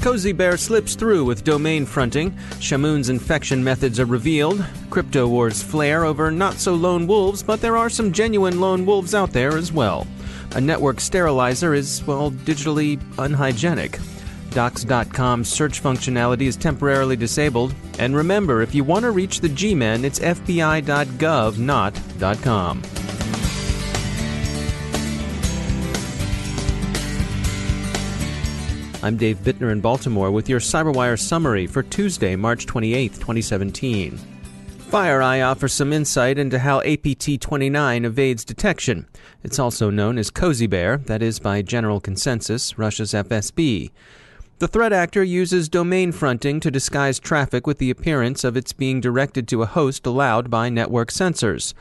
Cozy Bear slips through with domain fronting. Shamoon's infection methods are revealed. Crypto wars flare over not so lone wolves, but there are some genuine lone wolves out there as well. A network sterilizer is, well, digitally unhygienic. Docs.com's search functionality is temporarily disabled. And remember, if you want to reach the G Men, it's FBI.gov, not .com. I'm Dave Bittner in Baltimore with your CyberWire summary for Tuesday, March 28, 2017. FireEye offers some insight into how APT 29 evades detection. It's also known as Cozy Bear, that is, by general consensus, Russia's FSB. The threat actor uses domain fronting to disguise traffic with the appearance of its being directed to a host allowed by network sensors.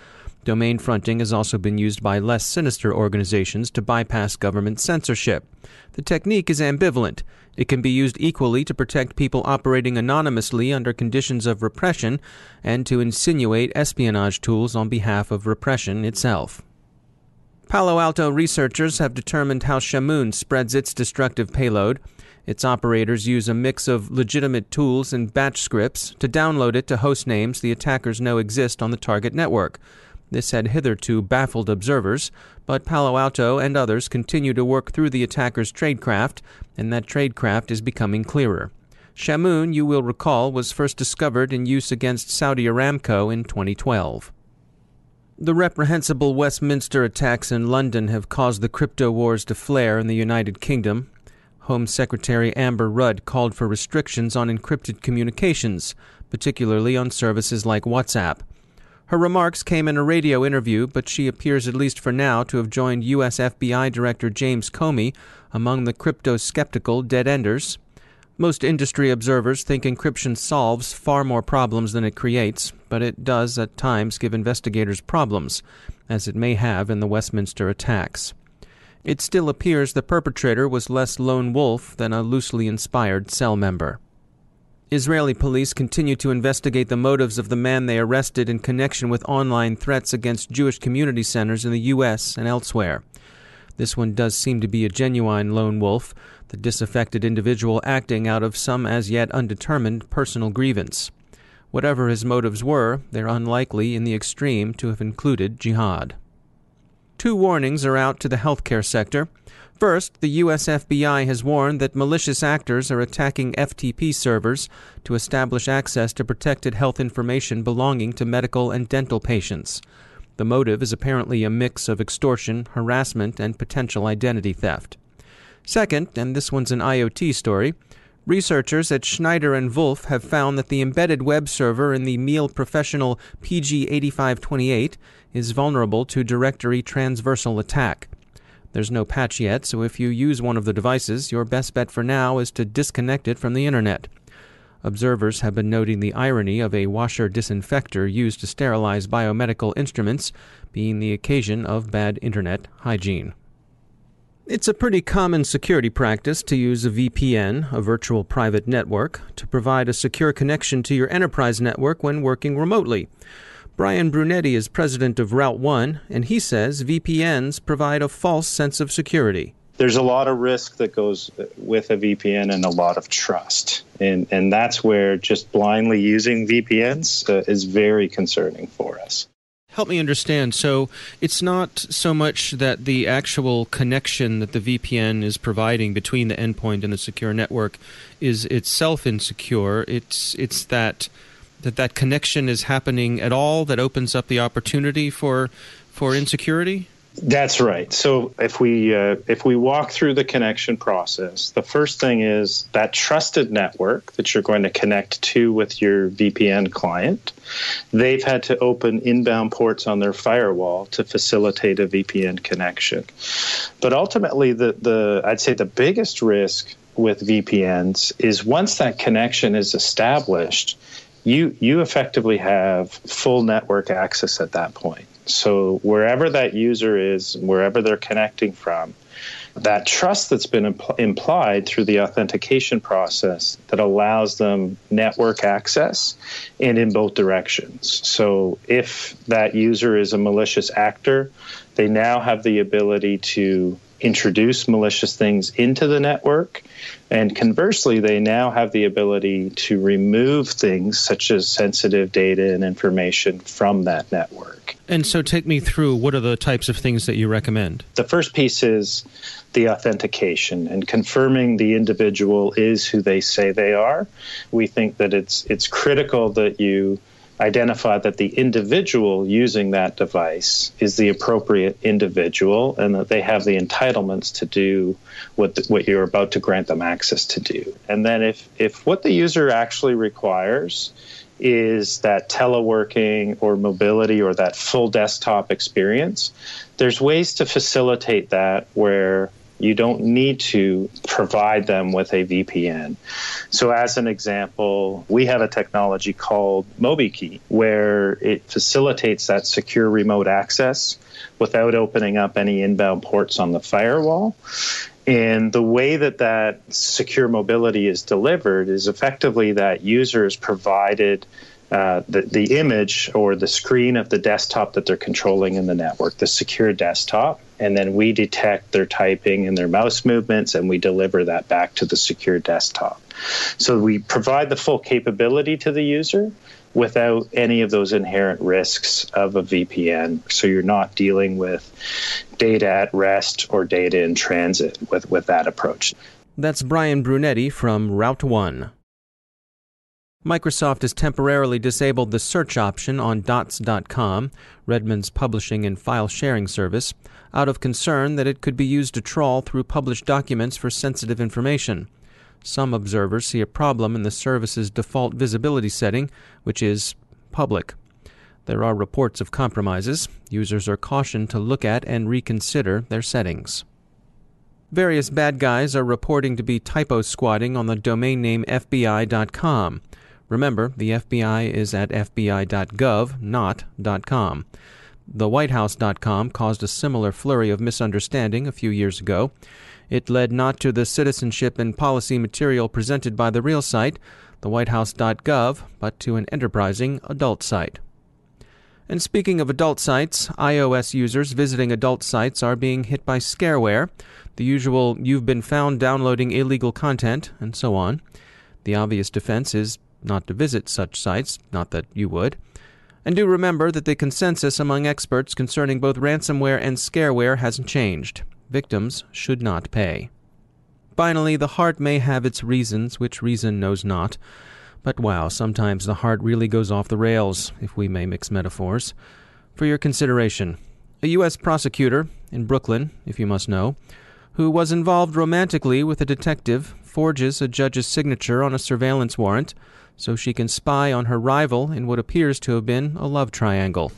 Domain fronting has also been used by less sinister organizations to bypass government censorship. The technique is ambivalent. It can be used equally to protect people operating anonymously under conditions of repression and to insinuate espionage tools on behalf of repression itself. Palo Alto researchers have determined how Shamoon spreads its destructive payload. Its operators use a mix of legitimate tools and batch scripts to download it to host names the attackers know exist on the target network. This had hitherto baffled observers, but Palo Alto and others continue to work through the attacker's tradecraft, and that tradecraft is becoming clearer. Shamoon, you will recall, was first discovered in use against Saudi Aramco in 2012. The reprehensible Westminster attacks in London have caused the crypto wars to flare in the United Kingdom. Home Secretary Amber Rudd called for restrictions on encrypted communications, particularly on services like WhatsApp. Her remarks came in a radio interview, but she appears, at least for now, to have joined U.S. FBI Director James Comey among the crypto skeptical dead enders. Most industry observers think encryption solves far more problems than it creates, but it does at times give investigators problems, as it may have in the Westminster attacks. It still appears the perpetrator was less lone wolf than a loosely inspired cell member. Israeli police continue to investigate the motives of the man they arrested in connection with online threats against Jewish community centers in the U.S. and elsewhere. This one does seem to be a genuine lone wolf, the disaffected individual acting out of some as yet undetermined personal grievance. Whatever his motives were, they're unlikely in the extreme to have included jihad. Two warnings are out to the healthcare sector. First, the US FBI has warned that malicious actors are attacking FTP servers to establish access to protected health information belonging to medical and dental patients. The motive is apparently a mix of extortion, harassment, and potential identity theft. Second, and this one's an IoT story, researchers at Schneider and Wulf have found that the embedded web server in the Miele Professional PG8528 is vulnerable to directory transversal attack. There's no patch yet, so if you use one of the devices, your best bet for now is to disconnect it from the internet. Observers have been noting the irony of a washer disinfector used to sterilize biomedical instruments being the occasion of bad internet hygiene. It's a pretty common security practice to use a VPN, a virtual private network, to provide a secure connection to your enterprise network when working remotely. Brian Brunetti is president of Route1, and he says VPNs provide a false sense of security. There's a lot of risk that goes with a VPN and a lot of trust. And, and that's where just blindly using VPNs uh, is very concerning for us. Help me understand. So it's not so much that the actual connection that the VPN is providing between the endpoint and the secure network is itself insecure. It's it's that that that connection is happening at all that opens up the opportunity for for insecurity. That's right. So if we uh, if we walk through the connection process, the first thing is that trusted network that you're going to connect to with your VPN client. They've had to open inbound ports on their firewall to facilitate a VPN connection. But ultimately, the the I'd say the biggest risk with VPNs is once that connection is established, you you effectively have full network access at that point. So wherever that user is, wherever they're connecting from, that trust that's been impl- implied through the authentication process that allows them network access and in both directions. So if that user is a malicious actor, they now have the ability to introduce malicious things into the network. And conversely, they now have the ability to remove things such as sensitive data and information from that network. And so, take me through what are the types of things that you recommend? The first piece is the authentication and confirming the individual is who they say they are. We think that it's it's critical that you identify that the individual using that device is the appropriate individual and that they have the entitlements to do what the, what you're about to grant them access to do. And then if if what the user actually requires is that teleworking or mobility or that full desktop experience, there's ways to facilitate that where you don't need to provide them with a VPN. So, as an example, we have a technology called MobiKey where it facilitates that secure remote access without opening up any inbound ports on the firewall. And the way that that secure mobility is delivered is effectively that user is provided uh, the, the image or the screen of the desktop that they're controlling in the network, the secure desktop. And then we detect their typing and their mouse movements, and we deliver that back to the secure desktop. So we provide the full capability to the user without any of those inherent risks of a VPN. So you're not dealing with data at rest or data in transit with, with that approach. That's Brian Brunetti from Route1. Microsoft has temporarily disabled the search option on Docs.com, Redmond's publishing and file sharing service, out of concern that it could be used to trawl through published documents for sensitive information. Some observers see a problem in the service's default visibility setting, which is public. There are reports of compromises. Users are cautioned to look at and reconsider their settings. Various bad guys are reporting to be typo squatting on the domain name FBI.com. Remember, the FBI is at FBI.gov, not .com. The WhiteHouse.com caused a similar flurry of misunderstanding a few years ago. It led not to the citizenship and policy material presented by the real site, the WhiteHouse.gov, but to an enterprising adult site. And speaking of adult sites, iOS users visiting adult sites are being hit by scareware, the usual you've been found downloading illegal content, and so on. The obvious defense is not to visit such sites, not that you would. And do remember that the consensus among experts concerning both ransomware and scareware hasn't changed. Victims should not pay. Finally, the heart may have its reasons, which reason knows not. But wow, sometimes the heart really goes off the rails, if we may mix metaphors. For your consideration, a U.S. prosecutor in Brooklyn, if you must know, who was involved romantically with a detective, forges a judge's signature on a surveillance warrant so she can spy on her rival in what appears to have been a love triangle.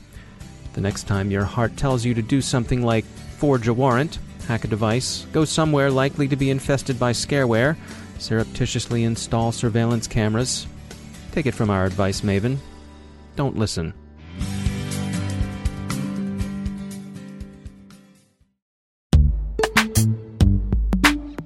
The next time your heart tells you to do something like forge a warrant, hack a device, go somewhere likely to be infested by scareware, surreptitiously install surveillance cameras, take it from our advice maven. Don't listen.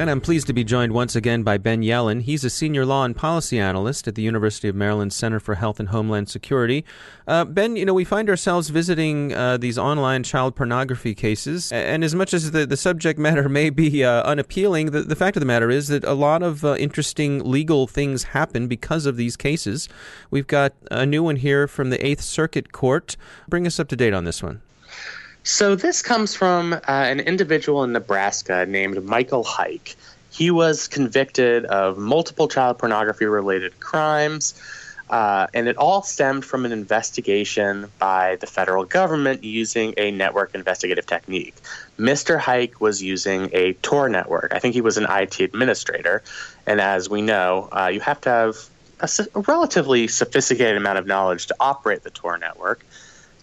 And I'm pleased to be joined once again by Ben Yelin. He's a senior law and policy analyst at the University of Maryland Center for Health and Homeland Security. Uh, ben, you know, we find ourselves visiting uh, these online child pornography cases, and as much as the, the subject matter may be uh, unappealing, the, the fact of the matter is that a lot of uh, interesting legal things happen because of these cases. We've got a new one here from the Eighth Circuit Court. Bring us up to date on this one. So this comes from uh, an individual in Nebraska named Michael Huyck. He was convicted of multiple child pornography related crimes. Uh, and it all stemmed from an investigation by the federal government using a network investigative technique. Mr. Huyck was using a Tor network. I think he was an IT administrator. And as we know, uh, you have to have a, a relatively sophisticated amount of knowledge to operate the Tor network.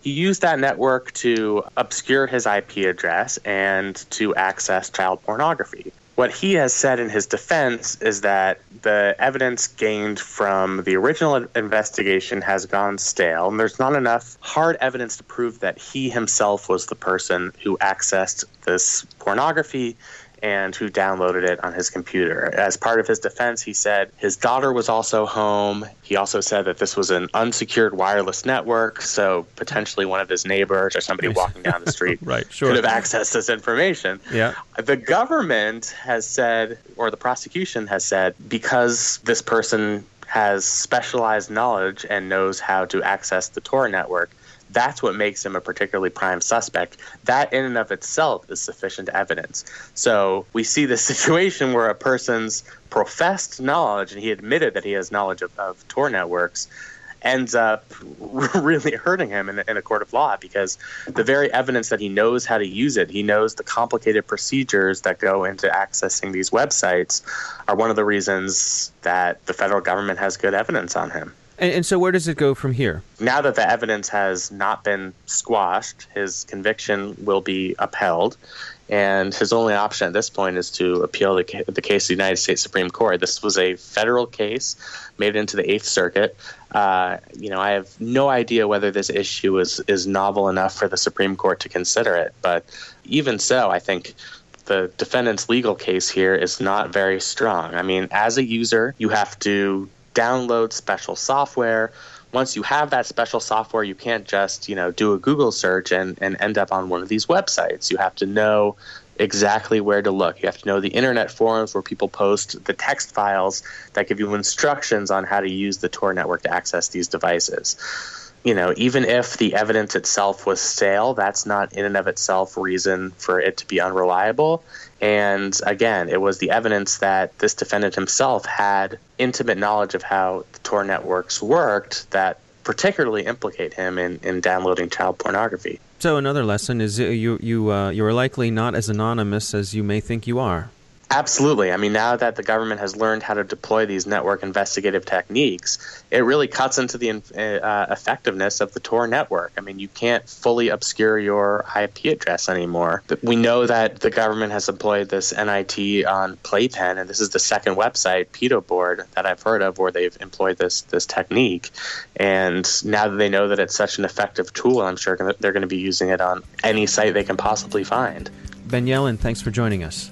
He used that network to obscure his IP address and to access child pornography. What he has said in his defense is that the evidence gained from the original investigation has gone stale, and there's not enough hard evidence to prove that he himself was the person who accessed this pornography and who downloaded it on his computer. As part of his defense, he said his daughter was also home. He also said that this was an unsecured wireless network, so potentially one of his neighbors or somebody walking down the street right, sure. could have accessed this information. Yeah. The government has said, or the prosecution has said, because this person has specialized knowledge and knows how to access the Tor network, that's what makes him a particularly prime suspect. That, in and of itself, is sufficient evidence. So we see this situation where a person's professed knowledge, and he admitted that he has knowledge of, of Tor networks, ends up really hurting him in, in, a court of law because the very evidence that he knows how to use it, he knows the complicated procedures that go into accessing these websites, are one of the reasons that the federal government has good evidence on him. And, and, so, where does it go from here? Now that the evidence has not been squashed, his conviction will be upheld. And his only option at this point is to appeal the, the case to the United States Supreme Court. This was a federal case, made into the Eighth Circuit. Uh, you know, I have no idea whether this issue is, is novel enough for the Supreme Court to consider it. But even so, I think the defendant's legal case here is not very strong. I mean, as a user, you have to download special software. Once you have that special software, you can't just, you know, do a Google search and, and end up on one of these websites. You have to know exactly where to look. You have to know the internet forums where people post the text files that give you instructions on how to use the Tor network to access these devices. You know, even if the evidence itself was stale, that's not in and of itself reason for it to be unreliable. And again, it was the evidence that this defendant himself had intimate knowledge of how the Tor networks worked that particularly implicate him in, in downloading child pornography. So another lesson is you you uh, you are likely not as anonymous as you may think you are. Absolutely. I mean, now that the government has learned how to deploy these network investigative techniques, it really cuts into the uh, effectiveness of the Tor network. I mean, you can't fully obscure your IP address anymore. We know that the government has employed this NIT on Playpen, and this is the second website, Pedo Board, that I've heard of where they've employed this this technique. And now that they know that it's such an effective tool, I'm sure they're going to be using it on any site they can possibly find. Ben Yelin, thanks for joining us.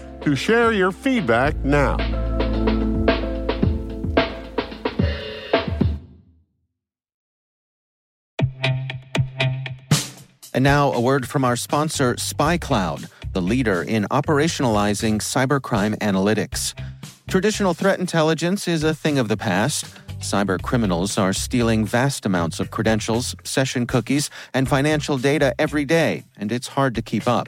to share your feedback now. And now, a word from our sponsor, SpyCloud, the leader in operationalizing cybercrime analytics. Traditional threat intelligence is a thing of the past. Cyber criminals are stealing vast amounts of credentials, session cookies, and financial data every day, and it's hard to keep up.